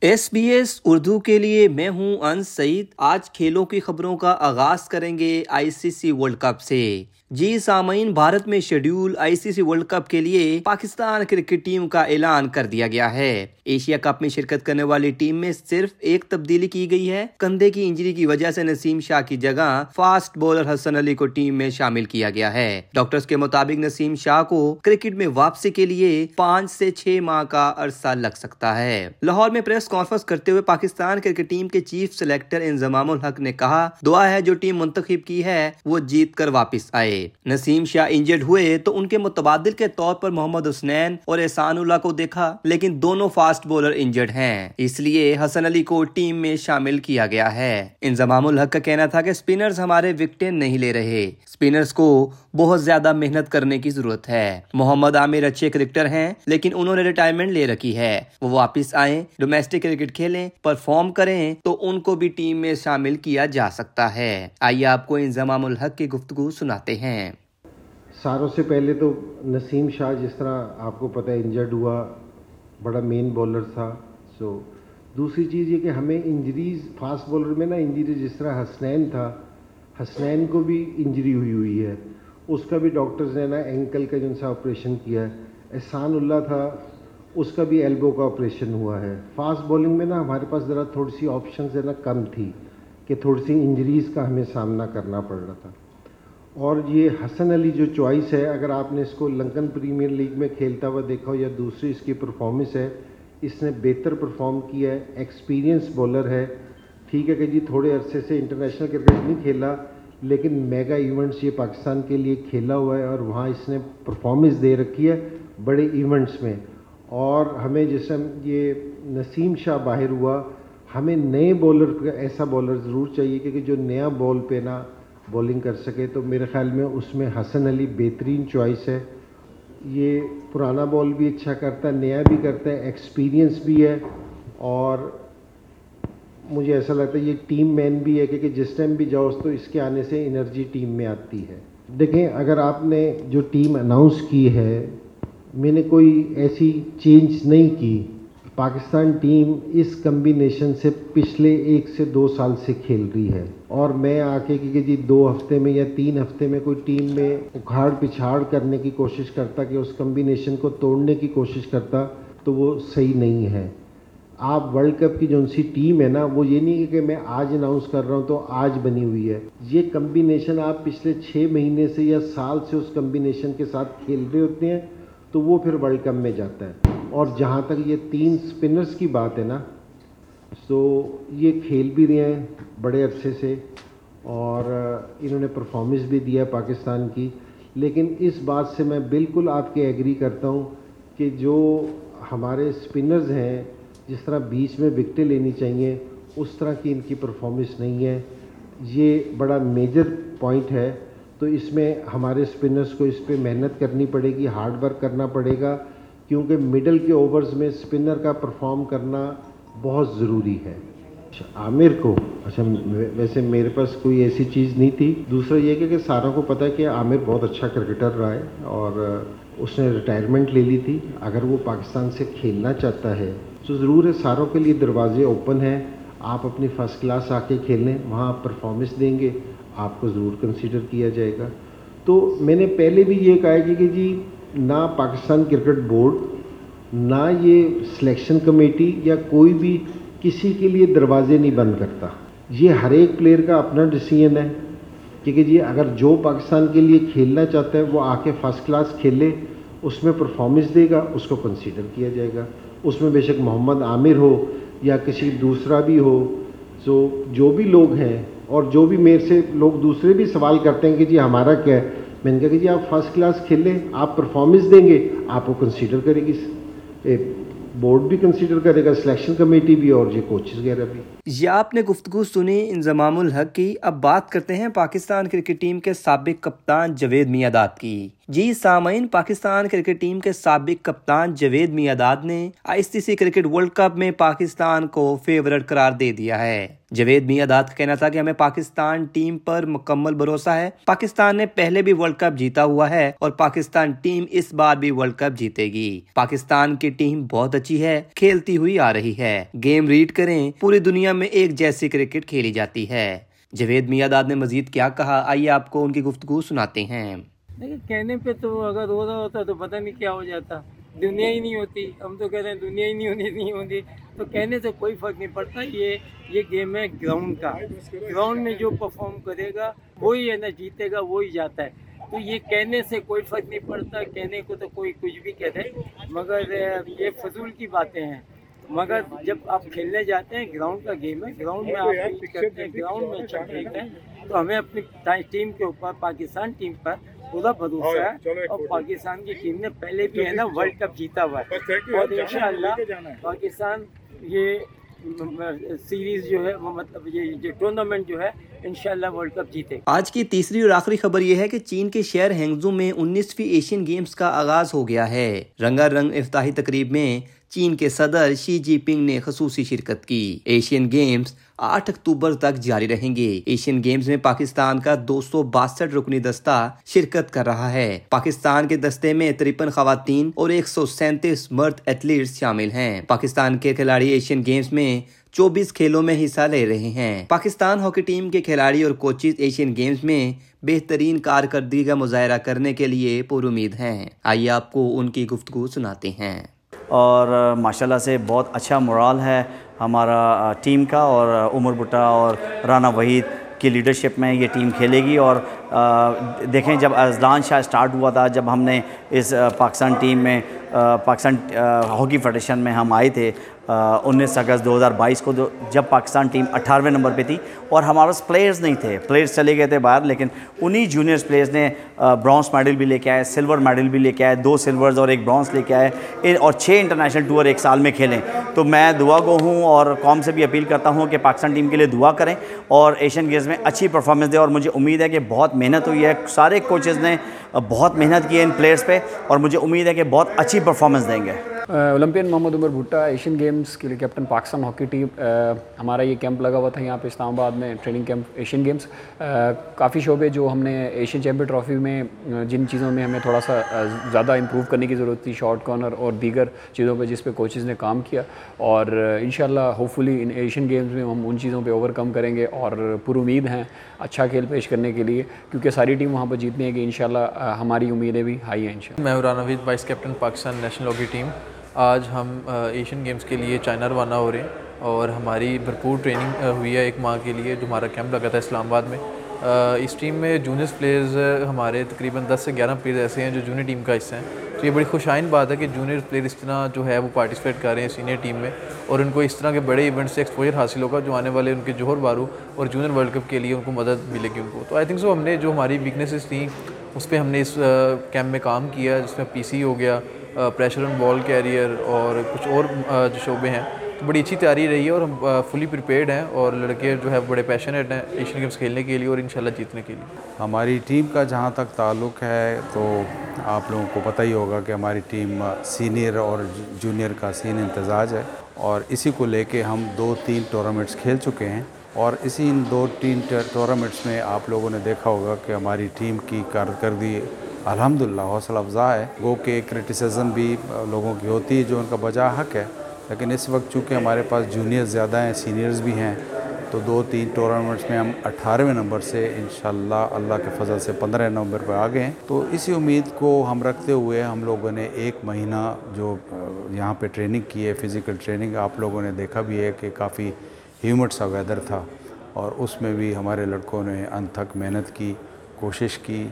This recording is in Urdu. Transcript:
ایس بی ایس اردو کے لیے میں ہوں انس سعید۔ آج کھیلوں کی خبروں کا آغاز کریں گے آئی سی سی ورلڈ کپ سے۔ جی سامعین، بھارت میں schedule I C C world cup کے لیے پاکستان کرکٹ ٹیم کا اعلان کر دیا گیا ہے۔ ایشیا کپ میں شرکت کرنے والی ٹیم میں صرف ایک تبدیلی کی گئی ہے۔ کندھے کی انجری کی وجہ سے نسیم شاہ کی جگہ فاسٹ بولر حسن علی کو ٹیم میں شامل کیا گیا ہے۔ ڈاکٹرز کے مطابق نسیم شاہ کو کرکٹ میں واپسی کے لیے پانچ سے چھ ماہ کا عرصہ لگ سکتا ہے۔ لاہور میں پریس کانفرنس کرتے ہوئے پاکستان کرکٹ ٹیم کے چیف سلیکٹر انضمام الحق نے کہا، دعا ہے جو ٹیم منتخب کی ہے وہ جیت کر واپس آئے۔ نسیم شاہ انجرڈ ہوئے تو ان کے متبادل کے طور پر محمد حسنین اور احسان اللہ کو دیکھا، لیکن دونوں فاسٹ بولر انجرڈ ہیں۔ اس لیے حسن علی کو ٹیم میں شامل کیا گیا ہے۔ انضمام الحق کا کہنا تھا کہ سپینرز ہمارے وکٹیں نہیں لے رہے۔ سپینرز کو بہت زیادہ محنت کرنے کی ضرورت ہے۔ محمد عامر اچھے کرکٹر ہیں، لیکن انہوں نے ریٹائرمنٹ لے رکھی ہے۔ وہ واپس آئیں ڈومیسٹک کرکٹ کھیلیں پرفارم کریں، تو ان کو بھی ٹیم میں شامل کیا جا سکتا ہے۔ آئیے آپ کو انضمام الحق کی گفتگو سناتے ہیں۔ ساروں سے پہلے تو نسیم شاہ، جس طرح آپ کو پتہ انجرڈ ہوا، بڑا مین بولر تھا۔ سو دوسری چیز یہ کہ ہمیں انجریز فاسٹ بولر میں نا انجری جس طرح حسنین تھا، حسنین کو بھی انجری ہوئی ہوئی ہے۔ اس کا بھی ڈاکٹرز نے نا اینکل کا جن سا آپریشن کیا ہے، احسان اللہ تھا، اس کا بھی ایلبو کا آپریشن ہوا ہے۔ فاسٹ بولنگ میں نا ہمارے پاس ذرا تھوڑی سی آپشنز ہے نا کم تھی کہ تھوڑی سی انجریز کا ہمیں سامنا کرنا پڑ رہا تھا۔ اور یہ حسن علی جو چوائس ہے، اگر آپ نے اس کو لنکن پریمیئر لیگ میں کھیلتا ہوا دیکھا ہو یا دوسری اس کی پرفارمنس ہے، اس نے بہتر پرفارم کیا ہے ایکسپیرینس بولر ہے۔ ٹھیک ہے کہ جی تھوڑے عرصے سے انٹرنیشنل کرکٹ نہیں کھیلا لیکن میگا ایونٹس یہ پاکستان کے لیے کھیلا ہوا ہے اور وہاں اس نے پرفارمنس دے رکھی ہے بڑے ایونٹس میں۔ اور ہمیں جس یہ نسیم شاہ باہر ہوا، ہمیں نئے بولر ایسا بولر ضرور چاہیے کہ جو نیا بال پہ نا بولنگ کر سکے۔ تو میرے خیال میں اس میں حسن علی بہترین چوائس ہے۔ یہ پرانا بال بھی اچھا کرتا ہے، نیا بھی کرتا ہے ایکسپیرینس بھی ہے۔ اور مجھے ایسا لگتا ہے یہ ٹیم مین بھی ہے کہ جس ٹائم بھی جاؤ تو اس کے آنے سے انرجی ٹیم میں آتی ہے۔ دیکھیں، اگر آپ نے جو ٹیم اناؤنس کی ہے، میں نے کوئی ایسی چینج نہیں کی۔ پاکستان ٹیم اس کمبینیشن سے پچھلے ایک سے دو سال سے کھیل رہی ہے۔ اور میں آ کے کہ جی دو ہفتے میں یا تین ہفتے میں کوئی ٹیم میں اکھاڑ پچھاڑ کرنے کی کوشش کرتا کہ اس کمبینیشن کو توڑنے کی کوشش کرتا، تو وہ صحیح نہیں ہے۔ آپ ورلڈ کپ کی جو سی ٹیم ہے نا، وہ یہ نہیں کہ میں آج اناؤنس کر رہا ہوں تو آج بنی ہوئی ہے۔ یہ کمبینیشن آپ پچھلے چھ مہینے سے یا سال سے اس کمبینیشن کے ساتھ کھیل رہے ہوتے ہیں، تو وہ پھر ورلڈ کپ میں جاتا ہے۔ اور جہاں تک یہ تین سپنرز کی بات ہے نا، تو یہ کھیل بھی رہے ہیں بڑے عرصے سے، اور انہوں نے پرفارمنس بھی دیا پاکستان کی۔ لیکن اس بات سے میں بالکل آپ کے ایگری کرتا ہوں کہ جو ہمارے سپنرز ہیں جس طرح بیچ میں وکٹیں لینی چاہیے، اس طرح کی ان کی پرفارمنس نہیں ہے۔ یہ بڑا میجر پوائنٹ ہے۔ تو اس میں ہمارے سپنرز کو اس پہ محنت کرنی پڑے گی ہارڈ ورک کرنا پڑے گا۔ کیونکہ مڈل کے اوورز میں اسپنر کا پرفارم کرنا بہت ضروری ہے۔ اچھا عامر کو اچھا ویسے میرے پاس کوئی ایسی چیز نہیں تھی۔ دوسرا یہ کہ ساروں کو پتہ ہے کہ عامر بہت اچھا کرکٹر رہا ہے اور اس نے ریٹائرمنٹ لے لی تھی۔ اگر وہ پاکستان سے کھیلنا چاہتا ہے تو ضرور ہے ساروں کے لیے دروازے اوپن ہیں۔ آپ اپنی فرسٹ کلاس آ کے کھیلیں وہاں آپ پرفارمنس دیں گے۔ آپ کو ضرور کنسیڈر کیا جائے گا۔ تو میں نے پہلے بھی یہ کہا کہ جی نہ پاکستان کرکٹ بورڈ، نہ یہ سلیکشن کمیٹی یا کوئی بھی کسی کے لیے دروازے نہیں بند کرتا۔ یہ ہر ایک پلیئر کا اپنا ڈسیزن ہے کیونکہ جی اگر جو پاکستان کے لیے کھیلنا چاہتا ہے، وہ آ کے فرسٹ کلاس کھیلے، اس میں پرفارمنس دے گا، اس کو کنسیڈر کیا جائے گا۔ اس میں بے شک محمد عامر ہو یا کسی دوسرا بھی ہو، سو جو بھی لوگ ہیں اور جو بھی میرے سے لوگ دوسرے بھی سوال کرتے ہیں کہ جی ہمارا کیا ہے؟ میں نے کہا کہ جی آپ فرسٹ کلاس کھیل لیں آپ پرفارمنس دیں گے، آپ کو کنسیڈر کرے گی۔ بورڈ بھی کنسیڈر کرے گا سلیکشن کمیٹی بھی اور یہ کوچز وغیرہ بھی۔ یہ آپ نے گفتگو سنی انضمام الحق کی۔ اب بات کرتے ہیں پاکستان کرکٹ ٹیم کے سابق کپتان جوید میاداد کی۔ جی سامعین، پاکستان کرکٹ ٹیم کے سابق کپتان جوید میاداد نے I C C cricket world cup میں پاکستان کو فیورٹ قرار دے دیا ہے۔ جوید میاداد کا کہنا تھا کہ ہمیں پاکستان ٹیم پر مکمل بھروسہ ہے۔ پاکستان نے پہلے بھی ورلڈ کپ جیتا ہوا ہے اور پاکستان ٹیم اس بار بھی ورلڈ کپ جیتے گی۔ پاکستان کی ٹیم بہت اچھی ہے، کھیلتی ہوئی آ رہی ہے۔ گیم ریڈ کریں، پوری دنیا میں ایک جیسی کرکٹ کھیلی جاتی ہے۔ جوید میاداد نے مزید کیا کہا، آئیے آپ کو ان کی گفتگو سناتے ہیں۔ کہنے پہ تو اگر رو رہا ہوتا تو پتہ نہیں کیا ہو جاتا۔ دنیا ہی نہیں ہوتی۔ ہم تو کہہ رہے ہیں دنیا ہی نہیں ہونی، نہیں ہوتی۔ تو کہنے سے کوئی فرق نہیں پڑتا۔ یہ یہ گیم ہے گراؤنڈ کا۔ گراؤنڈ میں جو پرفارم کرے گا، وہی ہے نا جیتے گا، وہی جاتا ہے۔ تو یہ کہنے سے کوئی فرق نہیں پڑتا۔ کہنے کو تو کوئی کچھ بھی کہتے مگر یہ فضول کی باتیں ہیں۔ مگر جب آپ کھیلنے جاتے ہیں گراؤنڈ کا گیم ہے۔ گراؤنڈ میں آپ کرتے ہیں گراؤنڈ میں اچھا کھیلتے ہیں۔ تو ہمیں اپنی ٹیم کے اوپر، پاکستان ٹیم پر پورا بھروسہ ہے اور پاکستان کی ٹیم نے پہلے بھی ہے نا ورلڈ کپ جیتا ہوا ہے۔ اور ان شاء اللہ پاکستان یہ سیریز جو ہے وہ مطلب یہ جو ٹورنامنٹ جو ہے انشاءاللہ ورلڈ کپ جیتے۔ آج کی تیسری اور آخری خبر یہ ہے کہ چین کے شہر ہینگزو میں انیسویں ایشین گیمز کا آغاز ہو گیا ہے۔ رنگا رنگ افتاحی تقریب میں چین کے صدر شی جی پنگ نے خصوصی شرکت کی۔ ایشین گیمز آٹھ اکتوبر تک جاری رہیں گے۔ ایشین گیمز میں پاکستان کا دو سو باسٹھ رکنی دستہ شرکت کر رہا ہے۔ پاکستان کے دستے میں ترپن خواتین اور ایک سو سینتیس مرد ایتھلیٹس شامل ہیں۔ پاکستان کے کھلاڑی ایشین گیمز میں چوبیس کھیلوں میں حصہ لے رہے ہیں۔ پاکستان ہاکی ٹیم کے کھلاڑی اور کوچز ایشین گیمز میں بہترین کارکردگی کا مظاہرہ کرنے کے لیے پر امید ہیں۔ آئیے آپ کو ان کی گفتگو سناتے ہیں۔ اور ماشاءاللہ سے بہت اچھا مرال ہے ہمارا ٹیم کا اور عمر بٹا اور رانا وحید کی لیڈرشپ میں یہ ٹیم کھیلے گی اور دیکھیں جب ازلان شاہ اسٹارٹ ہوا تھا، جب ہم نے اس پاکستان ٹیم میں پاکستان ہاکی فیڈریشن میں ہم آئے تھے انیس اگست دو ہزار بائیس کو جب پاکستان ٹیم اٹھارہویں نمبر پہ تھی اور ہمارے پاس پلیئرز نہیں تھے پلیئرز چلے گئے تھے باہر، لیکن انہی جونیئرز پلیئرز نے برانس میڈل بھی لے کے آئے سلور میڈل بھی لے کے آئے، دو سلورز اور ایک برانس لے کے آئے اور چھ انٹرنیشنل ٹور ایک سال میں کھیلیں۔ تو میں دعا گو ہوں اور قوم سے بھی اپیل کرتا ہوں کہ پاکستان ٹیم کے لیے دعا کریں اور ایشین گیمز میں اچھی پرفارمنس دے اور مجھے امید ہے کہ بہت محنت ہوئی ہے، سارے کوچز نے بہت محنت کی ہے ان پلیئرز پہ اور مجھے امید ہے کہ بہت اچھی پرفارمنس دیں گے۔ Olympian Muhammad Umar Bhatta Asian games کے لیے کیپٹن پاکستان ہاکی ٹیم ہمارا یہ کیمپ لگا ہوا تھا یہاں پہ اسلام آباد میں ٹریننگ کیمپ ایشین گیمز کافی شعبے جو ہم نے ایشین چیمپئن ٹرافی میں جن چیزوں میں ہمیں تھوڑا سا زیادہ امپروو کرنے کی ضرورت تھی شارٹ کارنر اور دیگر چیزوں پہ جس پہ کوچز نے کام کیا اور انشاءاللہ hopefully in Asian games میں ہم ان چیزوں پہ اوور کم کریں گے اور پر امید ہیں اچھا کھیل پیش کرنے کے لیے کیونکہ ساری ٹیم وہاں پہ جیتنے ہیں کہ انشاءاللہ ہماری امیدیں بھی ہائی ہیں انشاءاللہ میں Imran Naveed vice captain Pakistan national hockey team آج ہم ایشین گیمز کے لیے چائنا روانہ ہو رہے ہیں اور ہماری بھرپور ٹریننگ ہوئی ہے ایک ماہ کے لیے جو ہمارا کیمپ لگا تھا اسلام آباد میں۔ اس ٹیم میں جونیئرس پلیئرز ہمارے تقریباً دس سے گیارہ پلیئرز ایسے ہیں جو جونیئر ٹیم کا حصہ ہیں۔ تو یہ بڑی خوش آئند بات ہے کہ جونیئر پلیئر اس طرح جو ہے وہ پارٹیسپیٹ کر رہے ہیں سینئر ٹیم میں اور ان کو اس طرح کے بڑے ایونٹ سے ایکسپوجر حاصل ہوگا جو آنے والے ان کے جوہر بارو اور جونیئر ورلڈ کپ کے لیے ان کو مدد ملے گی ان کو۔ تو آئی تھنک سو ہم نے جو ہماری ویکنیسز تھیں، اس پہ ہم نے اس کیمپ میں کام کیا، جس میں پی سی ہو گیا۔ پریشر آن بال کیریئر اور کچھ اور جو شعبے ہیں، تو بڑی اچھی تیاری رہی ہے اور ہم فلی پریپیئرڈ ہیں اور لڑکے جو ہے بڑے پیشنیٹ ہیں ایشین گیمس کھیلنے کے لیے اور انشاءاللہ جیتنے کے لیے۔ ہماری ٹیم کا جہاں تک تعلق ہے، تو آپ لوگوں کو پتہ ہی ہوگا کہ ہماری ٹیم سینئر اور جونیئر کا سین امتزاج ہے اور اسی کو لے کے ہم دو تین ٹورنامنٹس کھیل چکے ہیں اور اسی ان دو تین ٹورنامنٹس میں آپ لوگوں نے دیکھا ہوگا کہ ہماری ٹیم کی کارکردگی الحمد للہ حوصلہ افزا ہے۔ گو کہ کرٹیسزم بھی لوگوں کی ہوتی ہے جو ان کا بجا حق ہے۔ لیکن اس وقت چونکہ ہمارے پاس جونیئر زیادہ ہیں سینئرز بھی ہیں، تو دو تین ٹورنامنٹس میں ہم اٹھارہویں نمبر سے انشاءاللہ اللہ کے فضل سے پندرہ نمبر پہ آ گئے ہیں۔ تو اسی امید کو ہم رکھتے ہوئے ہم لوگوں نے ایک مہینہ جو یہاں پہ ٹریننگ کی ہے فزیکل ٹریننگ آپ لوگوں نے دیکھا بھی ہے کہ کافی ہیومٹ سا ویدر تھا۔ اور اس میں بھی ہمارے لڑکوں نے ان محنت کی، کوشش کی۔